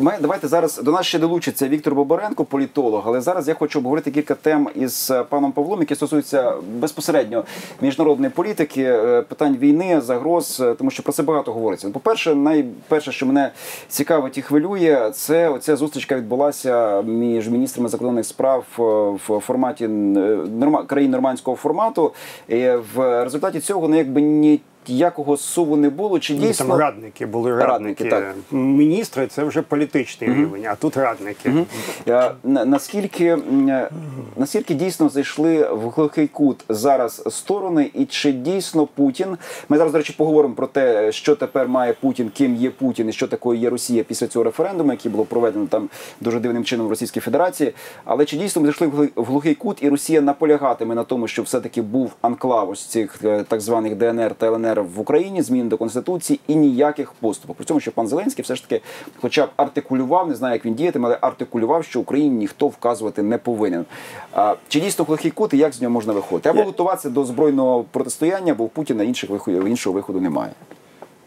Ми давайте зараз до нас ще долучиться Віктор Боборенко, політолог. Але зараз я хочу обговорити кілька тем із е, паном Павлом, які стосуються безпосередньо міжнародної політики, е, питань війни, загроз, е, тому що про це багато говориться. По перше, найперше, що мене цікавить і хвилює, це оця зустріч, яка відбулася між міністрами закордонних справ в форматі норма країн нормандського формату. І В результаті цього ну якби ні ніякого суву не було. Чи дійсно там радники були радники? радники так. Міністри це вже політичний -hmm. рівень, а тут радники. Mm -hmm. Наскільки наскільки дійсно зайшли в глухий кут зараз сторони, і чи дійсно Путін? Ми зараз до речі поговоримо про те, що тепер має Путін, ким є Путін і що такою є Росія після цього референдуму, який було проведено там дуже дивним чином в Російській Федерації. Але чи дійсно ми зайшли в глухий кут, і Росія наполягатиме на тому, що все таки був анклав ось цих е, так званих ДНР та ЛНР в Україні, змін до конституції і ніяких поступок. При цьому, що пан Зеленський все ж таки, хоча б артикулював, не знаю, як він діятиме, але артикулював, що Україні ніхто вказувати не повинен. А, Чи дійсно глухий кут і як з нього можна виходити? Або готуватися до збройного протистояння, бо в Путіна інших виходів іншого виходу немає.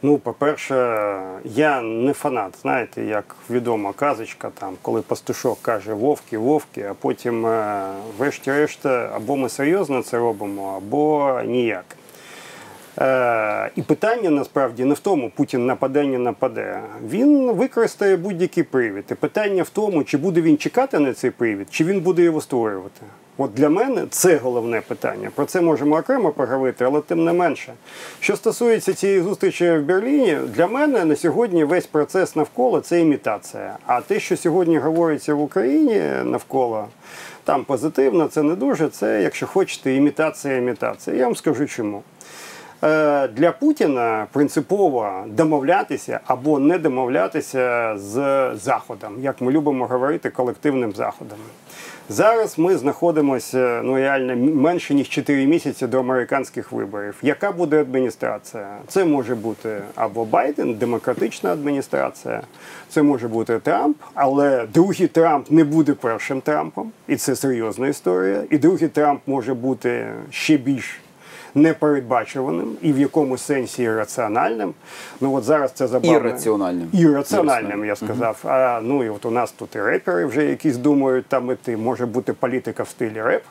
Ну, по-перше, я не фанат. Знаєте, як відома казочка, там, коли пастушок каже вовки, вовки, а потім, е, врешті-решт, або ми серйозно це робимо, або ніяк. Е, І питання насправді не в тому, Путін нападе, не нападе. Він використає будь-який привід. І питання в тому, чи буде він чекати на цей привід, чи він буде його створювати. От для мене це головне питання. Про це можемо окремо поговорити, але тим не менше. Що стосується цієї зустрічі в Берліні, для мене на сьогодні весь процес навколо це імітація. А те, що сьогодні говориться в Україні навколо, там позитивно, це не дуже. Це, якщо хочете, імітація, імітація. Я вам скажу чому. Е, для Путіна принципово домовлятися або не домовлятися з Заходом, як ми любимо говорити, колективним заходом. Зараз ми знаходимося ну реально менше ніж 4 місяці до американських виборів. Яка буде адміністрація? Це може бути або Байден, демократична адміністрація, це може бути Трамп, але другий Трамп не буде першим Трампом, і це серйозна історія. І другий Трамп може бути ще більш непередбачуваним і в якому сенсі ірраціональним. Ну от зараз це забавно. Ірраціональним. Ірраціональним, я сказав. Uh А ну і от у нас тут і репери вже якісь думають, там іти може бути політика в стилі реп.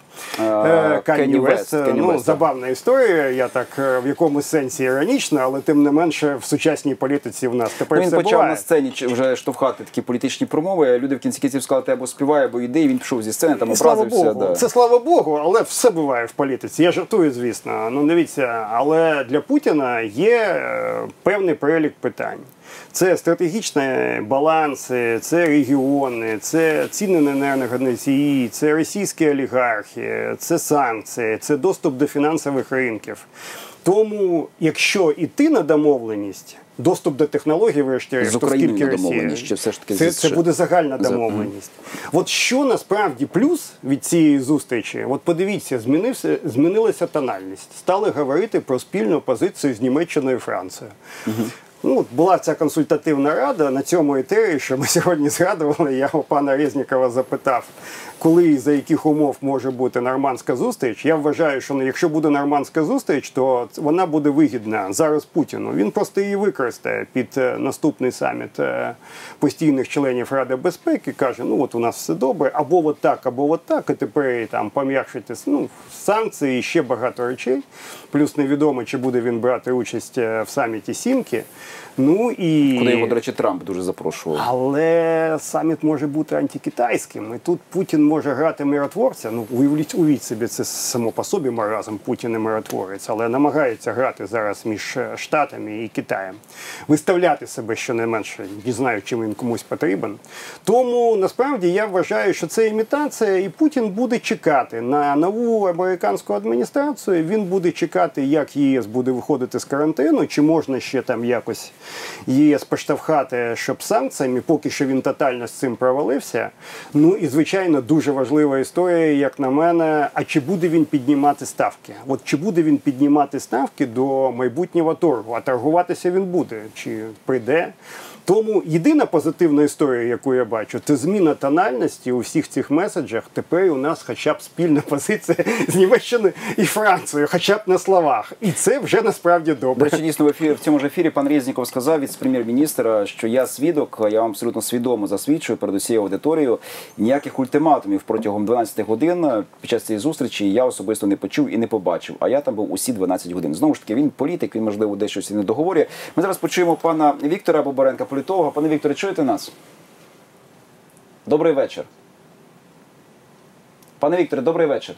Кані Вест. Ну, забавна історія. Я так е, в якомусь сенсі іронічна, але тим не менше в сучасній політиці в нас тепер ну, він все почав буває. на сцені вже штовхати такі політичні промови. Люди в кінці кінців сказали, або співає, або йде, і він пішов зі сцени, там образився. Слава Богу. Да. Це слава Богу, але все буває в політиці. Я жартую, звісно. Ну дивіться, але для Путіна є е, певний перелік питань. Це стратегічні баланси, це регіони, це ціни на енергоносії, це російські олігархи, це санкції, це доступ до фінансових ринків. Тому, якщо йти на домовленість, доступ до технологій, врешті, то скільки домовленість, чи все ж таки це, це буде загальна домовленість. За... От що насправді плюс від цієї зустрічі, от подивіться, змінився, змінилася тональність. Стали говорити про спільну позицію з Німеччиною і Францією. Угу. Ну, була ця консультативна рада на цьому етері, що ми сьогодні згадували. Я у пана Резнікова запитав, коли і за яких умов може бути нормандська зустріч. Я вважаю, що ну, якщо буде нормандська зустріч, то вона буде вигідна зараз Путіну. Він просто її використає під е, наступний саміт е, постійних членів Ради безпеки. Каже: ну от у нас все добре, або от так, або от так, і тепер там пом'якшити ну, санкції і ще багато речей. Плюс невідомо, чи буде він брати участь е, в саміті Сімки. Ну і куди його, до речі, Трамп дуже запрошував. Але саміт може бути антикитайським. І тут Путін може грати миротворця. Ну уявіть, уявіть собі, це само по собі разом Путін і миротворець, але намагається грати зараз між е, Штатами і Китаєм, виставляти себе щонайменше, не знаю, чим він комусь потрібен. Тому насправді я вважаю, що це імітація, і Путін буде чекати на нову американську адміністрацію. Він буде чекати, як ЄС буде виходити з карантину, чи можна ще там якось ЄС поштовхати, щоб санкціями, поки що він тотально з цим провалився. Ну і звичайно, дуже важлива історія, як на мене. А чи буде він піднімати ставки? От чи буде він піднімати ставки до майбутнього торгу? А торгуватися він буде, чи прийде? Тому єдина позитивна історія, яку я бачу, це зміна тональності у всіх цих меседжах. Тепер у нас хоча б спільна позиція з Німеччиною і Францією, хоча б на словах. І це вже насправді добре. До речі, дійсно в ефірі в цьому ж ефірі пан Резніков сказав від прем'єр-міністра, що я свідок, я вам абсолютно свідомо засвідчую перед усією аудиторією. Ніяких ультиматумів протягом 12 годин під час цієї зустрічі я особисто не почув і не побачив. А я там був усі 12 годин. Знову ж таки, він політик, він можливо дещо не договорює. Ми зараз почуємо пана Віктора Бобаренка, політолога. Пане Вікторе, чуєте нас? Добрий вечір. Пане Вікторе, добрий вечір.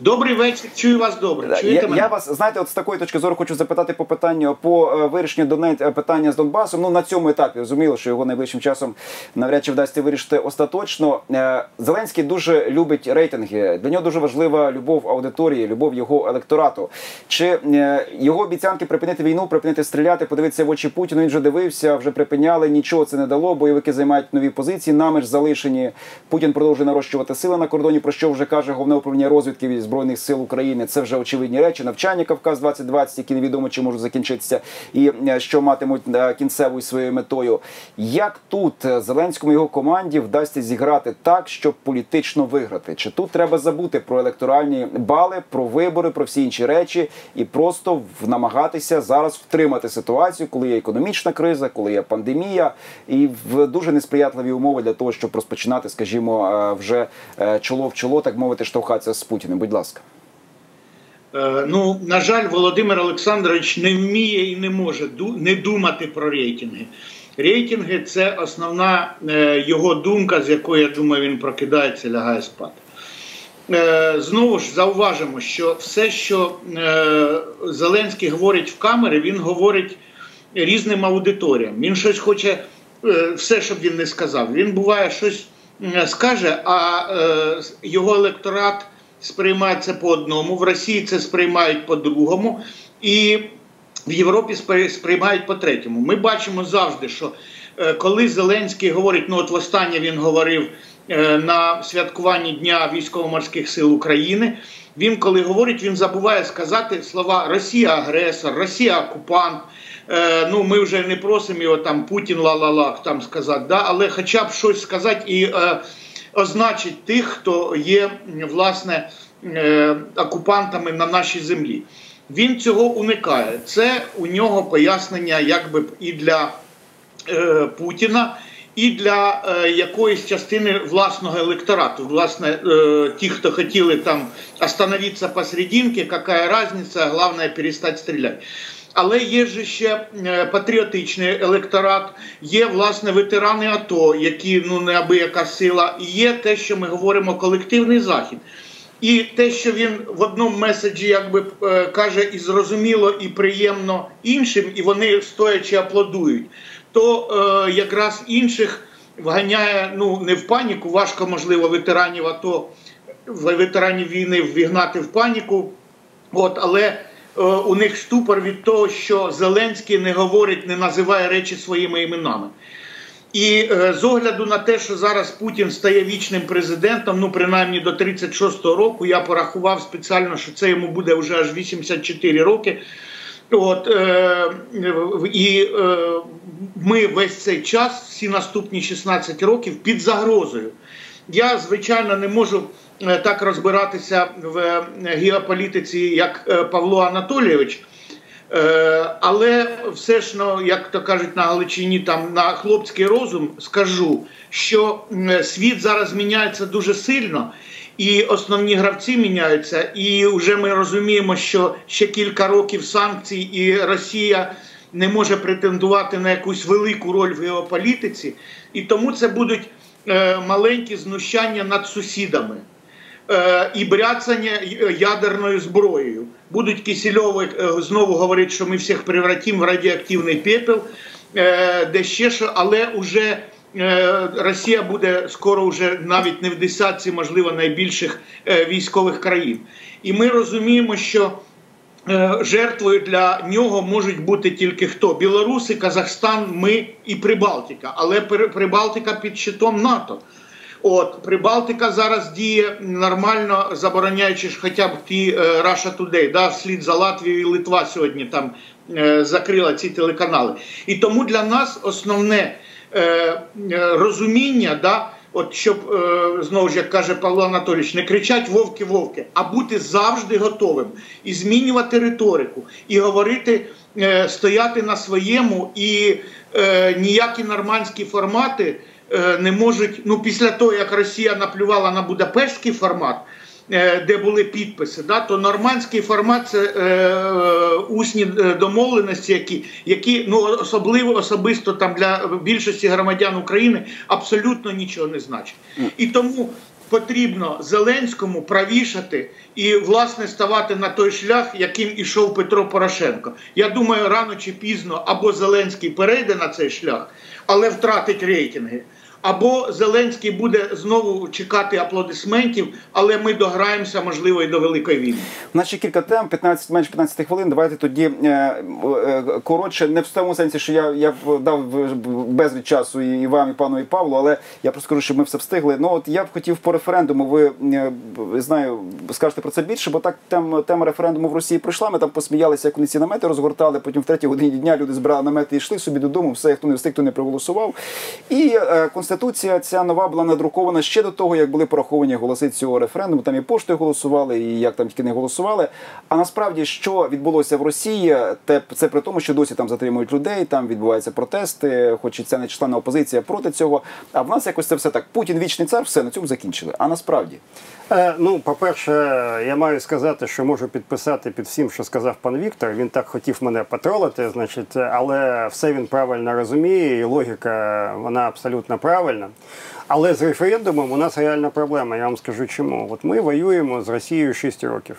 Добрий вечір, чую вас добре. Чуєте я, мене? я вас знаєте, от з такої точки зору хочу запитати по питанню по е, вирішенню Донет е, питання з Донбасом. Ну на цьому етапі зрозуміло, що його найближчим часом навряд чи вдасться вирішити остаточно. Е, Зеленський дуже любить рейтинги. Для нього дуже важлива любов аудиторії, любов його електорату. Чи е, його обіцянки припинити війну, припинити стріляти, подивитися в очі Путіну? Він вже дивився, вже припиняли. Нічого це не дало. Бойовики займають нові позиції. Нами ж залишені. Путін продовжує нарощувати сили на кордоні. Про що вже каже головне управління розвідки збройних сил України. Це вже очевидні речі. Навчання Кавказ 2020 які невідомо чи можуть закінчитися, і е, що матимуть е, кінцевою своєю метою. Як тут е, Зеленському його команді вдасться зіграти так, щоб політично виграти? Чи тут треба забути про електоральні бали, про вибори, про всі інші речі, і просто намагатися зараз втримати ситуацію, коли є економічна криза, коли є пандемія, і в дуже несприятливі умови для того, щоб розпочинати, скажімо, вже чоло в чоло, так мовити, штовхатися з Путіним. Будь ласка. Е, Ну, на жаль, Володимир Олександрович не вміє і не може не думати про рейтинги. Рейтинги це основна е, його думка, з якої, я думаю, він прокидається, лягає спати. Е, Знову ж зауважимо, що все, що Зеленський говорить в камери, він говорить різним аудиторіям. Він щось хоче, все, щоб він не сказав. Він буває щось скаже, а його електорат сприймає це по одному, в Росії це сприймають по-другому, і в Європі сприймають по третьому. Ми бачимо завжди, що е, коли Зеленський говорить, ну от востаннє він говорив е, на святкуванні Дня військово-морських сил України. Він, коли говорить, він забуває сказати слова Росія агресор, Росія окупант. Е, ну, ми вже не просимо його там Путін ла-ла-ла там сказати, да? але хоча б щось сказати і е, означить тих, хто є власне е, окупантами на нашій землі. Він цього уникає. Це у нього пояснення, якби і для е, Путіна, і для е, якоїсь частини власного електорату. Власне, е, ті, хто хотіли там остановитися посерединки, яка різниця, головне перестати стріляти. Але є ж ще е, патріотичний електорат, є власне ветерани АТО, які ну неабияка сила, і є те, що ми говоримо, колективний захід. І те, що він в одному меседжі якби е, каже і зрозуміло, і приємно іншим, і вони стоячи аплодують, то е, якраз інших вганяє ну не в паніку. Важко, можливо, ветеранів АТО, ветеранів війни вігнати в паніку. От, але у них штупор від того, що Зеленський не говорить, не називає речі своїми іменами. І е, з огляду на те, що зараз Путін стає вічним президентом, ну принаймні до 36-го року, я порахував спеціально, що це йому буде вже аж 84 роки. От, е, і е, ми весь цей час, всі наступні 16 років, під загрозою. Я, звичайно, не можу е, так розбиратися в е, геополітиці, як е, Павло Анатолійович. Е, Але все ж, ну, як то кажуть на Галичині, там на хлопський розум скажу, що світ зараз міняється дуже сильно, і основні гравці міняються. І вже ми розуміємо, що ще кілька років санкцій, і Росія не може претендувати на якусь велику роль в геополітиці, і тому це будуть е, маленькі знущання над сусідами. Е, і бряцання ядерною зброєю. Будуть Кисельови е, знову говорити, що ми всіх превратимо в радіоактивний пепел, е, де ще що, але вже е, Росія буде скоро вже навіть не в десятці, можливо, найбільших е, військових країн. І ми розуміємо, що е, жертвою для нього можуть бути тільки хто? Білоруси, Казахстан, ми і Прибалтика. Але При- Прибалтика під щитом НАТО. От Прибалтика зараз діє нормально, забороняючи ж хоча б ті е, Russia Today, да, вслід за Латвією і Литва сьогодні там е, закрила ці телеканали. І тому для нас основне е, е, розуміння, да, от щоб е, знову ж як каже Павло Анатолійович, не кричать вовки вовки, а бути завжди готовим і змінювати риторику, і говорити, е, стояти на своєму, і ніякі нормандські формати не можуть. Ну, після того як Росія наплювала на Будапештський формат. е, Де були підписи, да, то нормандський формат це е, е, усні е, домовленості, які, які ну особливо особисто там для більшості громадян України абсолютно нічого не значать. І тому потрібно Зеленському правішати і власне ставати на той шлях, яким ішов Петро Порошенко. Я думаю, рано чи пізно або Зеленський перейде на цей шлях, але втратить рейтинги. Або Зеленський буде знову чекати аплодисментів, але ми дограємося, можливо, і до великої війни. Ще кілька тем, 15, менше 15 хвилин. Давайте тоді е, е, коротше, не в тому сенсі, що я, я дав безліч часу і, вам, і пану, і Павлу, але я просто скажу, щоб ми все встигли. Ну от я б хотів по референдуму. Ви е, знаю, скажете про це більше, бо так тем, тема референдуму в Росії пройшла. Ми там посміялися, як вони ці намети розгортали. Потім в третій годині дня люди збирали намети і йшли собі додому. Все, хто не встиг, хто не проголосував. І е, конституція ця нова була надрукована ще до того, як були пораховані голоси цього референдуму. Там і поштою голосували, і як там тільки не голосували. А насправді, що відбулося в Росії, те це при тому, що досі там затримують людей, там відбуваються протести, хоч і це не опозиція проти цього. А в нас якось це все так. Путін вічний цар, все на цьому закінчили. А насправді. Е, ну, по-перше, я маю сказати, що можу підписати під всім, що сказав пан Віктор. Він так хотів мене потролити, значить, але все він правильно розуміє, і логіка вона абсолютно правильна. Але з референдумом у нас реальна проблема. Я вам скажу чому. От ми воюємо з Росією 6 років.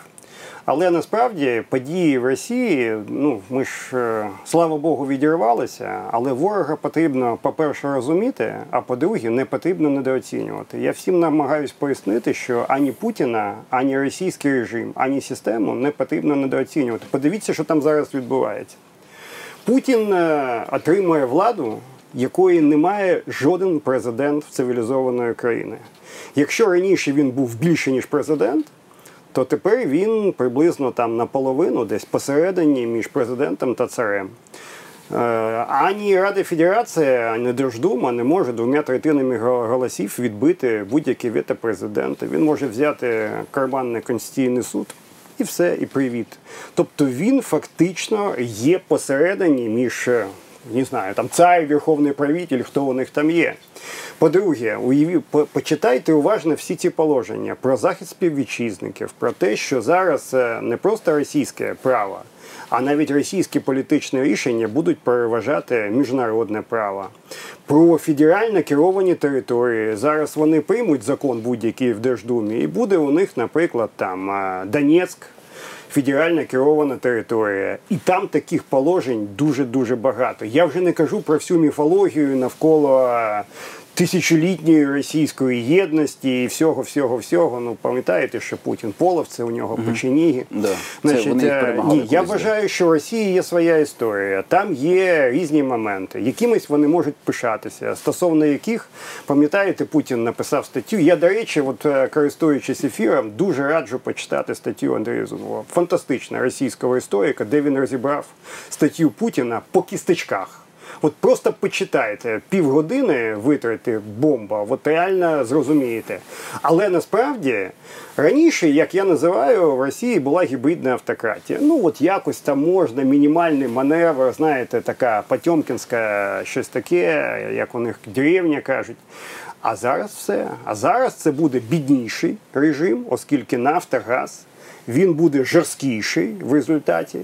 Але насправді події в Росії, ну ми ж е, слава Богу, відірвалися, але ворога потрібно, по-перше, розуміти, а по-друге, не потрібно недооцінювати. Я всім намагаюсь пояснити, що ані Путіна, ані російський режим, ані систему не потрібно недооцінювати. Подивіться, що там зараз відбувається. Путін е, отримує владу, якої не має жоден президент цивілізованої країни. Якщо раніше він був більше ніж президент то тепер він приблизно там наполовину, десь посередині між президентом та царем. Е, ані Рада Федерації, ані Держдума не може двома третинами голосів відбити будь-яке вето президента. Він може взяти карманний конституційний суд і все, і привіт. Тобто він фактично є посередині між не знаю, там цар, верховний правитель, хто у них там є. По-друге, уяві, почитайте уважно всі ці положення про захист співвітчизників, про те, що зараз е, не просто російське право, а навіть російські політичні рішення будуть переважати міжнародне право. Про федерально керовані території. Зараз вони приймуть закон будь-який в Держдумі, і буде у них, наприклад, там е, Донецьк федерально керована територія, і там таких положень дуже дуже багато. Я вже не кажу про всю міфологію навколо тисячолітньої російської єдності і всього, всього, всього. Ну пам'ятаєте, що Путін полов, це у нього печеніги. Да. Значить, вони е, ні, я вважаю, що в Росії є своя історія. Там є різні моменти. Якимись вони можуть пишатися, стосовно яких пам'ятаєте, Путін написав статтю. Я, до речі, от е, користуючись ефіром, дуже раджу почитати статтю Андрія Зунова. Фантастична російського історика, де він розібрав статтю Путіна по кісточках. От просто почитайте півгодини витрати бомба, от реально зрозумієте. Але насправді раніше, як я називаю, в Росії була гібридна автократія. Ну от якось там можна, мінімальний маневр, знаєте, така Потьомкінська щось таке, як у них деревня кажуть. А зараз все. А зараз це буде бідніший режим, оскільки нафта, газ він буде жорсткіший в результаті.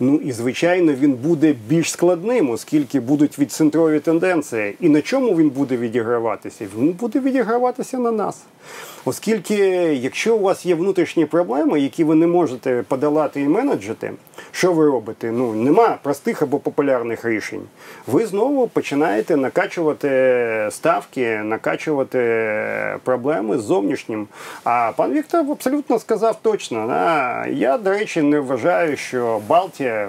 Ну і звичайно він буде більш складним, оскільки будуть відцентрові тенденції. І на чому він буде відіграватися? Він буде відіграватися на нас. Оскільки, якщо у вас є внутрішні проблеми, які ви не можете подолати і менеджити, що ви робите? Ну нема простих або популярних рішень. Ви знову починаєте накачувати ставки, накачувати проблеми з зовнішнім. А пан Віктор абсолютно сказав точно. Я, до речі, не вважаю, що Балтія.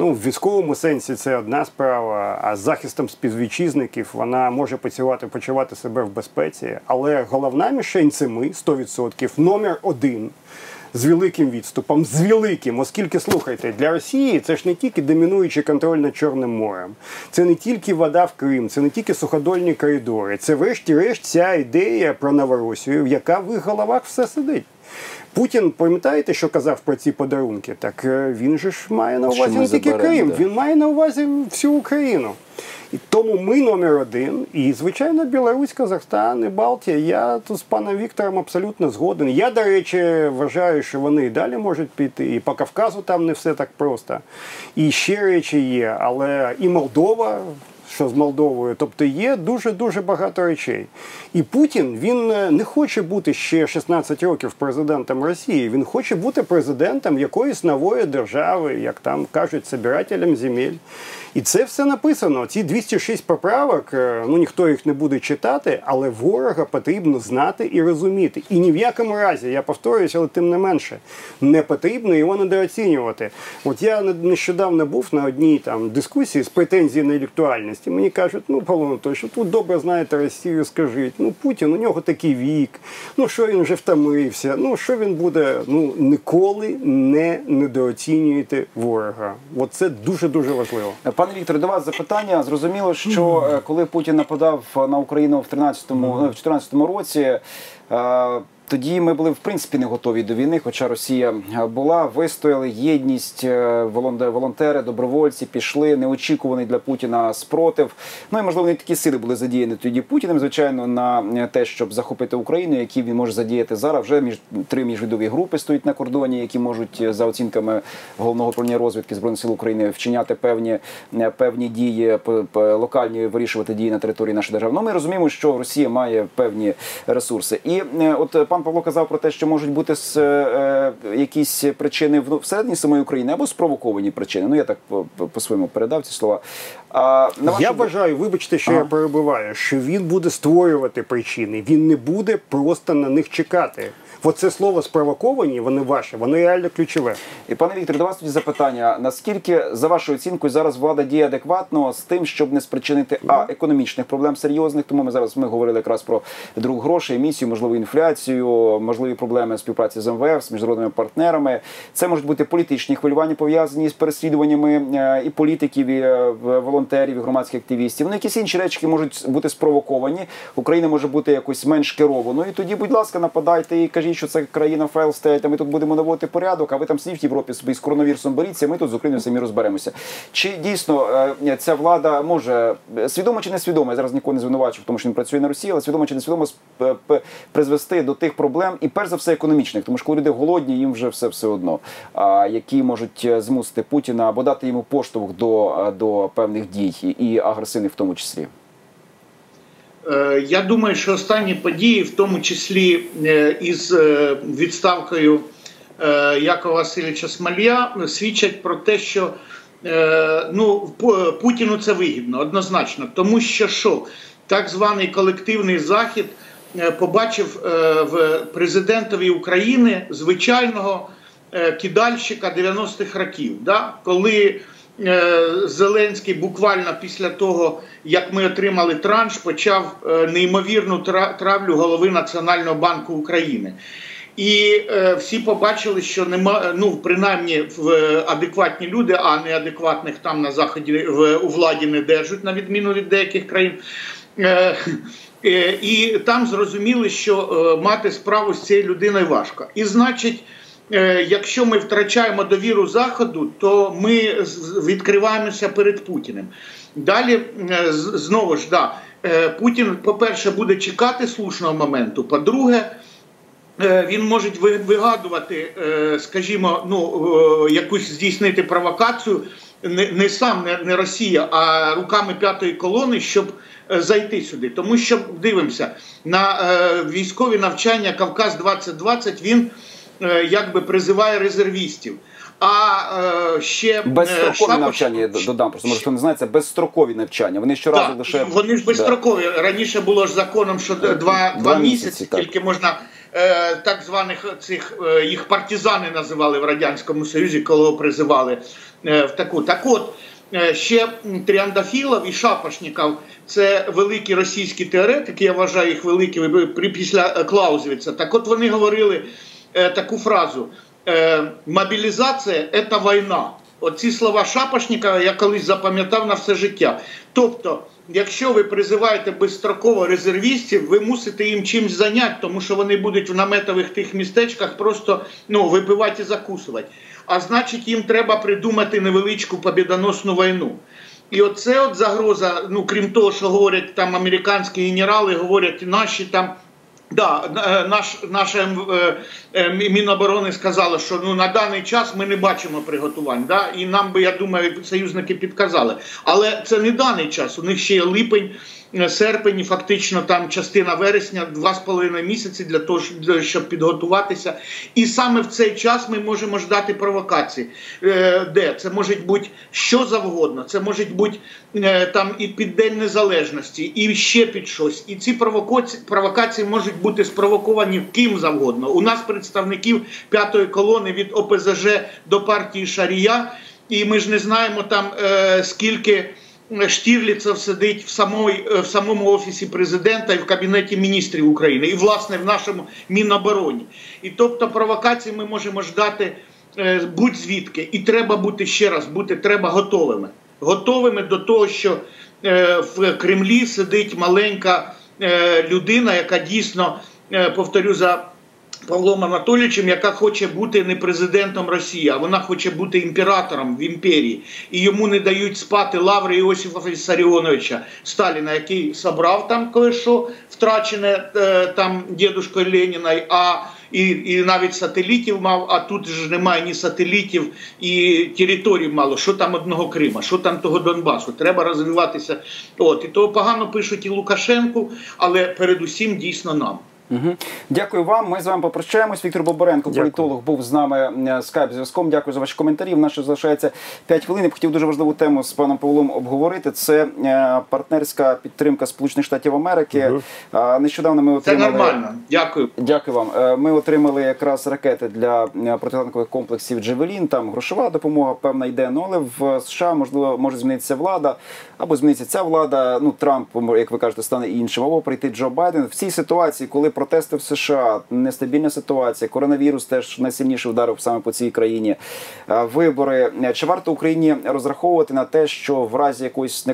Ну, в військовому сенсі це одна справа, а з захистом співвітчизників вона може почувати, почувати себе в безпеці. Але головна мішень це ми 100%, номер один з великим відступом, з великим, оскільки слухайте, для Росії це ж не тільки домінуючий контроль над Чорним морем, це не тільки вода в Крим, це не тільки суходольні коридори, це врешті-решт ця ідея про Новоросію, яка в їх головах все сидить. Путін, пам'ятаєте, що казав про ці подарунки? Так е, він же ж має на увазі не тільки Крим, да. він має на увазі всю Україну. І тому ми номер один. І, звичайно, Білорусь, Казахстан і Балтія. Я тут з паном Віктором абсолютно згоден. Я, до речі, вважаю, що вони і далі можуть піти. І по Кавказу там не все так просто. І ще речі є, але і Молдова що з Молдовою. Тобто є дуже-дуже багато речей. І Путін він е, не хоче бути ще 16 років президентом Росії. Він хоче бути президентом якоїсь нової держави, як там кажуть, собирателем земель. І це все написано. Ці 206 поправок, е, ну ніхто їх не буде читати, але ворога потрібно знати і розуміти. І ні в якому разі, я повторююся, але тим не менше, не потрібно його недооцінювати. От я нещодавно був на одній там дискусії з претензії на електуальність. І Мені кажуть, ну Павло що тут добре знаєте Росію, скажіть. Ну Путін, у нього такий вік, ну що він вже втомився, ну що він буде. Ну ніколи не недооцінюєте ворога. От це дуже дуже важливо. Пане Вікторе, до вас запитання. Зрозуміло, що е, коли Путін нападав на Україну в 13-му, в 14-му році. Е, тоді ми були в принципі не готові до війни, хоча Росія була, вистояли єдність, е, волонтери, добровольці пішли, неочікуваний для Путіна спротив. Ну і можливо не такі сили були задіяні тоді Путіним, звичайно, на те, щоб захопити Україну, які він може задіяти зараз. Вже між три міжвідові групи стоять на кордоні, які можуть за оцінками головного управління розвідки збройних сил України вчиняти певні певні дії, локальні вирішувати дії на території нашої держави. Ну, ми розуміємо, що Росія має певні ресурси, і е, от пан пан Павло казав про те, що можуть бути з, е, якісь причини всередині самої України або спровоковані причини. Ну я так по-своєму передав ці слова. А на. Я вважаю, вибачте, що ага. я перебуваю, що він буде створювати причини. Він не буде просто на них чекати. Оце слово спровоковані, вони ваші, вони реально ключове. І пане Віктор, до вас тоді запитання: наскільки за вашою оцінкою зараз влада діє адекватно з тим, щоб не спричинити а економічних проблем серйозних? Тому ми зараз ми говорили якраз про друг грошей, емісію, можливу інфляцію, можливі проблеми співпраці з МВФ, з міжнародними партнерами. Це можуть бути політичні хвилювання пов'язані з переслідуваннями е, і політиків, і е, волонтерів, і громадських активістів. Ну якісь інші речі можуть бути спровоковані. Україна може бути якось менш керованою. Тоді, будь ласка, нападайте і кажіть кажіть, що це країна файл стоять, а ми тут будемо наводити порядок, а ви там сидіть в Європі собі з коронавірусом боріться, ми тут з Україною самі розберемося. Чи дійсно е, ця влада може свідомо чи не свідомо, я зараз нікого не звинувачую, тому що він працює на Росії, але свідомо чи не свідомо призвести до тих проблем, і перш за все економічних, тому що коли люди голодні, їм вже все все одно, які можуть е, змусити Путіна або дати йому поштовх до, е, до певних дій і агресивних в тому числі. Е, я думаю, що останні події, в тому числі е, із е, відставкою Якова Васильовича Смолія, свідчать про те, що ну, Путіну це вигідно однозначно, тому що що так званий колективний захід побачив в президентові України звичайного кидальщика 90-х років, да? коли Зеленський буквально після того, як ми отримали транш, почав е, неймовірну травлю голови Національного банку України. І е, всі побачили, що нема ну принаймні в адекватні люди, а неадекватних там на заході в у владі не держать, на відміну від деяких країн. Е, е, і там зрозуміли, що е, мати справу з цією людиною важко. І значить. Е, якщо ми втрачаємо довіру Заходу, то ми відкриваємося перед Путіним. Далі е, знову ж да, е, Путін, по-перше, буде чекати слушного моменту. По-друге, він може вигадувати, скажімо, ну якусь здійснити провокацію. Не сам не, Росія, а руками п'ятої колони, щоб зайти сюди. Тому що дивимося на військові навчання Кавказ 2020 Він якби призиває резервістів. А е, ще е, безстрокові Шапоч... навчання додам. Просто може хто не знає, це безстрокові навчання. Вони щоразу так, лише вони ж безстрокові. Да. Раніше було ж законом, що два два, два місяці, місяці тільки можна е, так званих цих е, їх партизани називали в радянському союзі, коли призивали е, в таку. Так от. Е, ще Тріандафілов і Шапошніков – це великі російські теоретики. Я вважаю їх великими після Клаузевіца. Так, от вони говорили, Е, таку фразу. е, мобілізація це війна. Оці слова Шапошника я колись запам'ятав на все життя. Тобто, якщо ви призиваєте безстроково резервістів, ви мусите їм чимось зайняти, тому що вони будуть в наметових тих містечках просто ну, випивати і закусувати. А значить, їм треба придумати невеличку побідоносну війну. І оце от загроза, ну крім того, що говорять там американські генерали, говорять наші там. Да, е, наш наше е, е, Міноборони сказали, що ну на даний час ми не бачимо приготувань. Да? І нам би я думаю, союзники підказали. Але це не даний час. У них ще є липень. Е, серпень, фактично там частина вересня, два з половиною місяці для того, щоб підготуватися. І саме в цей час ми можемо ждати провокації. Е, де це може бути що завгодно, це може бути е, там і під День Незалежності, і ще під щось. І ці провокації провокації можуть бути спровоковані ким завгодно. У нас представників п'ятої колони від ОПЗЖ до партії Шарія, і ми ж не знаємо там скільки. Штірліцев сидить в самої, в самому офісі президента і в кабінеті міністрів України, і власне в нашому мінобороні. І тобто провокації ми можемо ждати е, будь-звідки. І треба бути ще раз, бути треба готовими. Готовими до того, що е, в Кремлі сидить маленька людина, яка дійсно повторю за Павлом Анатолійовичем, яка хоче бути не президентом Росії, а вона хоче бути імператором в імперії. І йому не дають спати лаври Іосифа Вісаріоновича Сталіна, який собрав там кое що втрачене е, там дідушкою Леніна, а і і навіть сателітів мав, а тут ж немає ні сателітів і територій мало. Що там одного Крима, що там того Донбасу? Треба розвиватися. От і того погано пишуть і Лукашенку, але передусім дійсно нам. Угу. Дякую вам. Ми з вами попрощаємось. Віктор Боборенко, Дякую. політолог, був з нами е, скайп зв'язком. Дякую за ваші коментарі. В нас ще залишається 5 хвилин. Я б хотів дуже важливу тему з паном Павлом обговорити. Це е, партнерська підтримка Сполучених Штатів Америки. Угу. Нещодавно ми отримали... Це нормально. Дякую. Дякую вам. Е, ми отримали якраз ракети для протитанкових комплексів Джевелін. Там грошова допомога певна йде. Ну але в США можливо може змінитися влада або зміниться ця влада. Ну Трамп, як ви кажете, стане іншим, або прийти Джо Байден в цій ситуації, коли протести в США, нестабільна ситуація, коронавірус теж найсильніше вдарив саме по цій країні. Вибори чи варто Україні розраховувати на те, що в разі якоїсь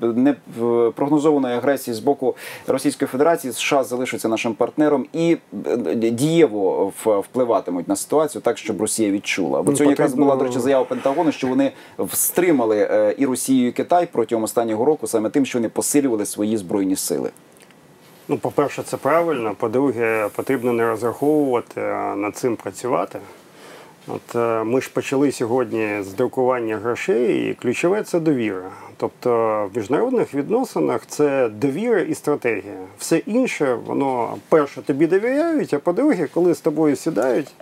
непрогнозованої агресії з боку Російської Федерації США залишаться нашим партнером і е, дієво впливатимуть на ситуацію, так щоб Росія відчула. Бо ну, сьогодні якраз була до речі заява Пентагону, що вони стримали е, і Росію, і Китай протягом останнього року саме тим, що вони посилювали свої збройні сили. Ну, по-перше, це правильно. По-друге, потрібно не розраховувати, а над цим працювати. От е, Ми ж почали сьогодні з друкування грошей, і ключове це довіра. Тобто в міжнародних відносинах це довіра і стратегія. Все інше, воно перше тобі довіряють, а по-друге, коли з тобою сідають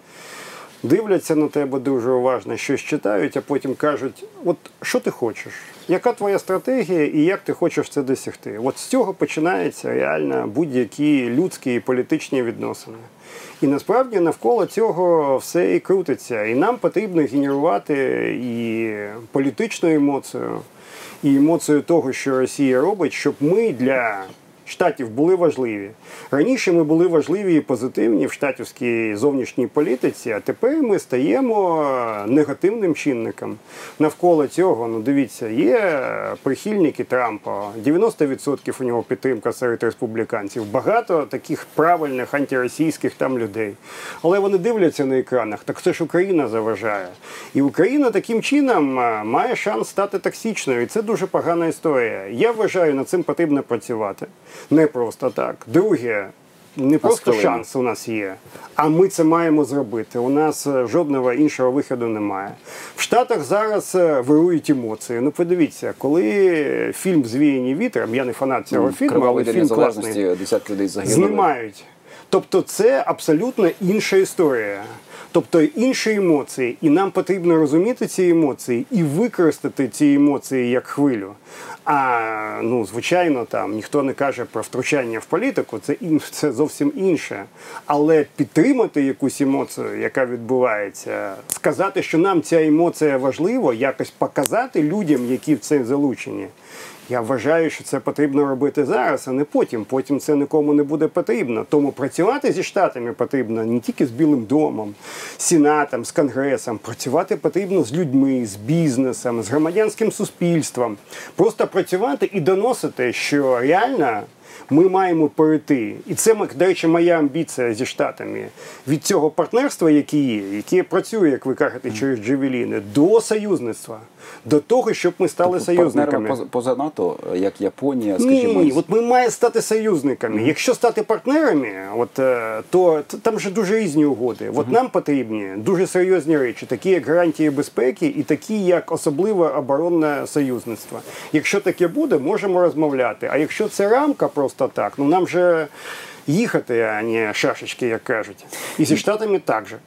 дивляться на тебе дуже уважно, щось читають, а потім кажуть: от що ти хочеш, яка твоя стратегія і як ти хочеш це досягти? От з цього починаються реально будь-які людські і політичні відносини. І насправді навколо цього все і крутиться. І нам потрібно генерувати і політичну емоцію, і емоцію того, що Росія робить, щоб ми для штатів були важливі. Раніше ми були важливі і позитивні в штатівській зовнішній політиці, а тепер ми стаємо негативним чинником. Навколо цього, ну дивіться, є прихильники Трампа, 90% у нього підтримка серед республіканців, багато таких правильних антиросійських там людей. Але вони дивляться на екранах, так це ж Україна заважає. І Україна таким чином має шанс стати токсичною. І це дуже погана історія. Я вважаю, над цим потрібно працювати не просто так. Друге, не просто шанс у нас є, а ми це маємо зробити. У нас е, жодного іншого виходу немає. В Штатах зараз е, вирують емоції. Ну, подивіться, коли фільм Звіяні вітром, я не фанат цього фільму, але фільм класний, десятки людей загинули. знімають. Тобто це абсолютно інша історія. Тобто інші емоції, і нам потрібно розуміти ці емоції і використати ці емоції як хвилю. А ну, звичайно, там ніхто не каже про втручання в політику, це це зовсім інше. Але підтримати якусь емоцію, яка відбувається, сказати, що нам ця емоція важлива, якось показати людям, які в це залучені. Я вважаю, що це потрібно робити зараз, а не потім. Потім це нікому не буде потрібно. Тому працювати зі штатами потрібно не тільки з Білим домом, Сенатом, з Конгресом. Працювати потрібно з людьми, з бізнесом, з громадянським суспільством. Просто працювати і доносити, що реально. Ми маємо перейти, і це до речі, моя амбіція зі штатами від цього партнерства, яке є, яке працює, як ви кажете, через Джевеліни, до союзництва, до того, щоб ми стали союзниками. Поза, поза НАТО, як Японія, скажімо, ні, от ми маємо стати союзниками. Якщо стати партнерами, от е, то там же дуже різні угоди. От нам потрібні дуже серйозні речі, такі як гарантії безпеки, і такі як особливе оборонне союзництво. Якщо таке буде, можемо розмовляти. А якщо це рамка просто так, ну нам же їхати, а не шашечки, як кажуть. І зі штатами так же.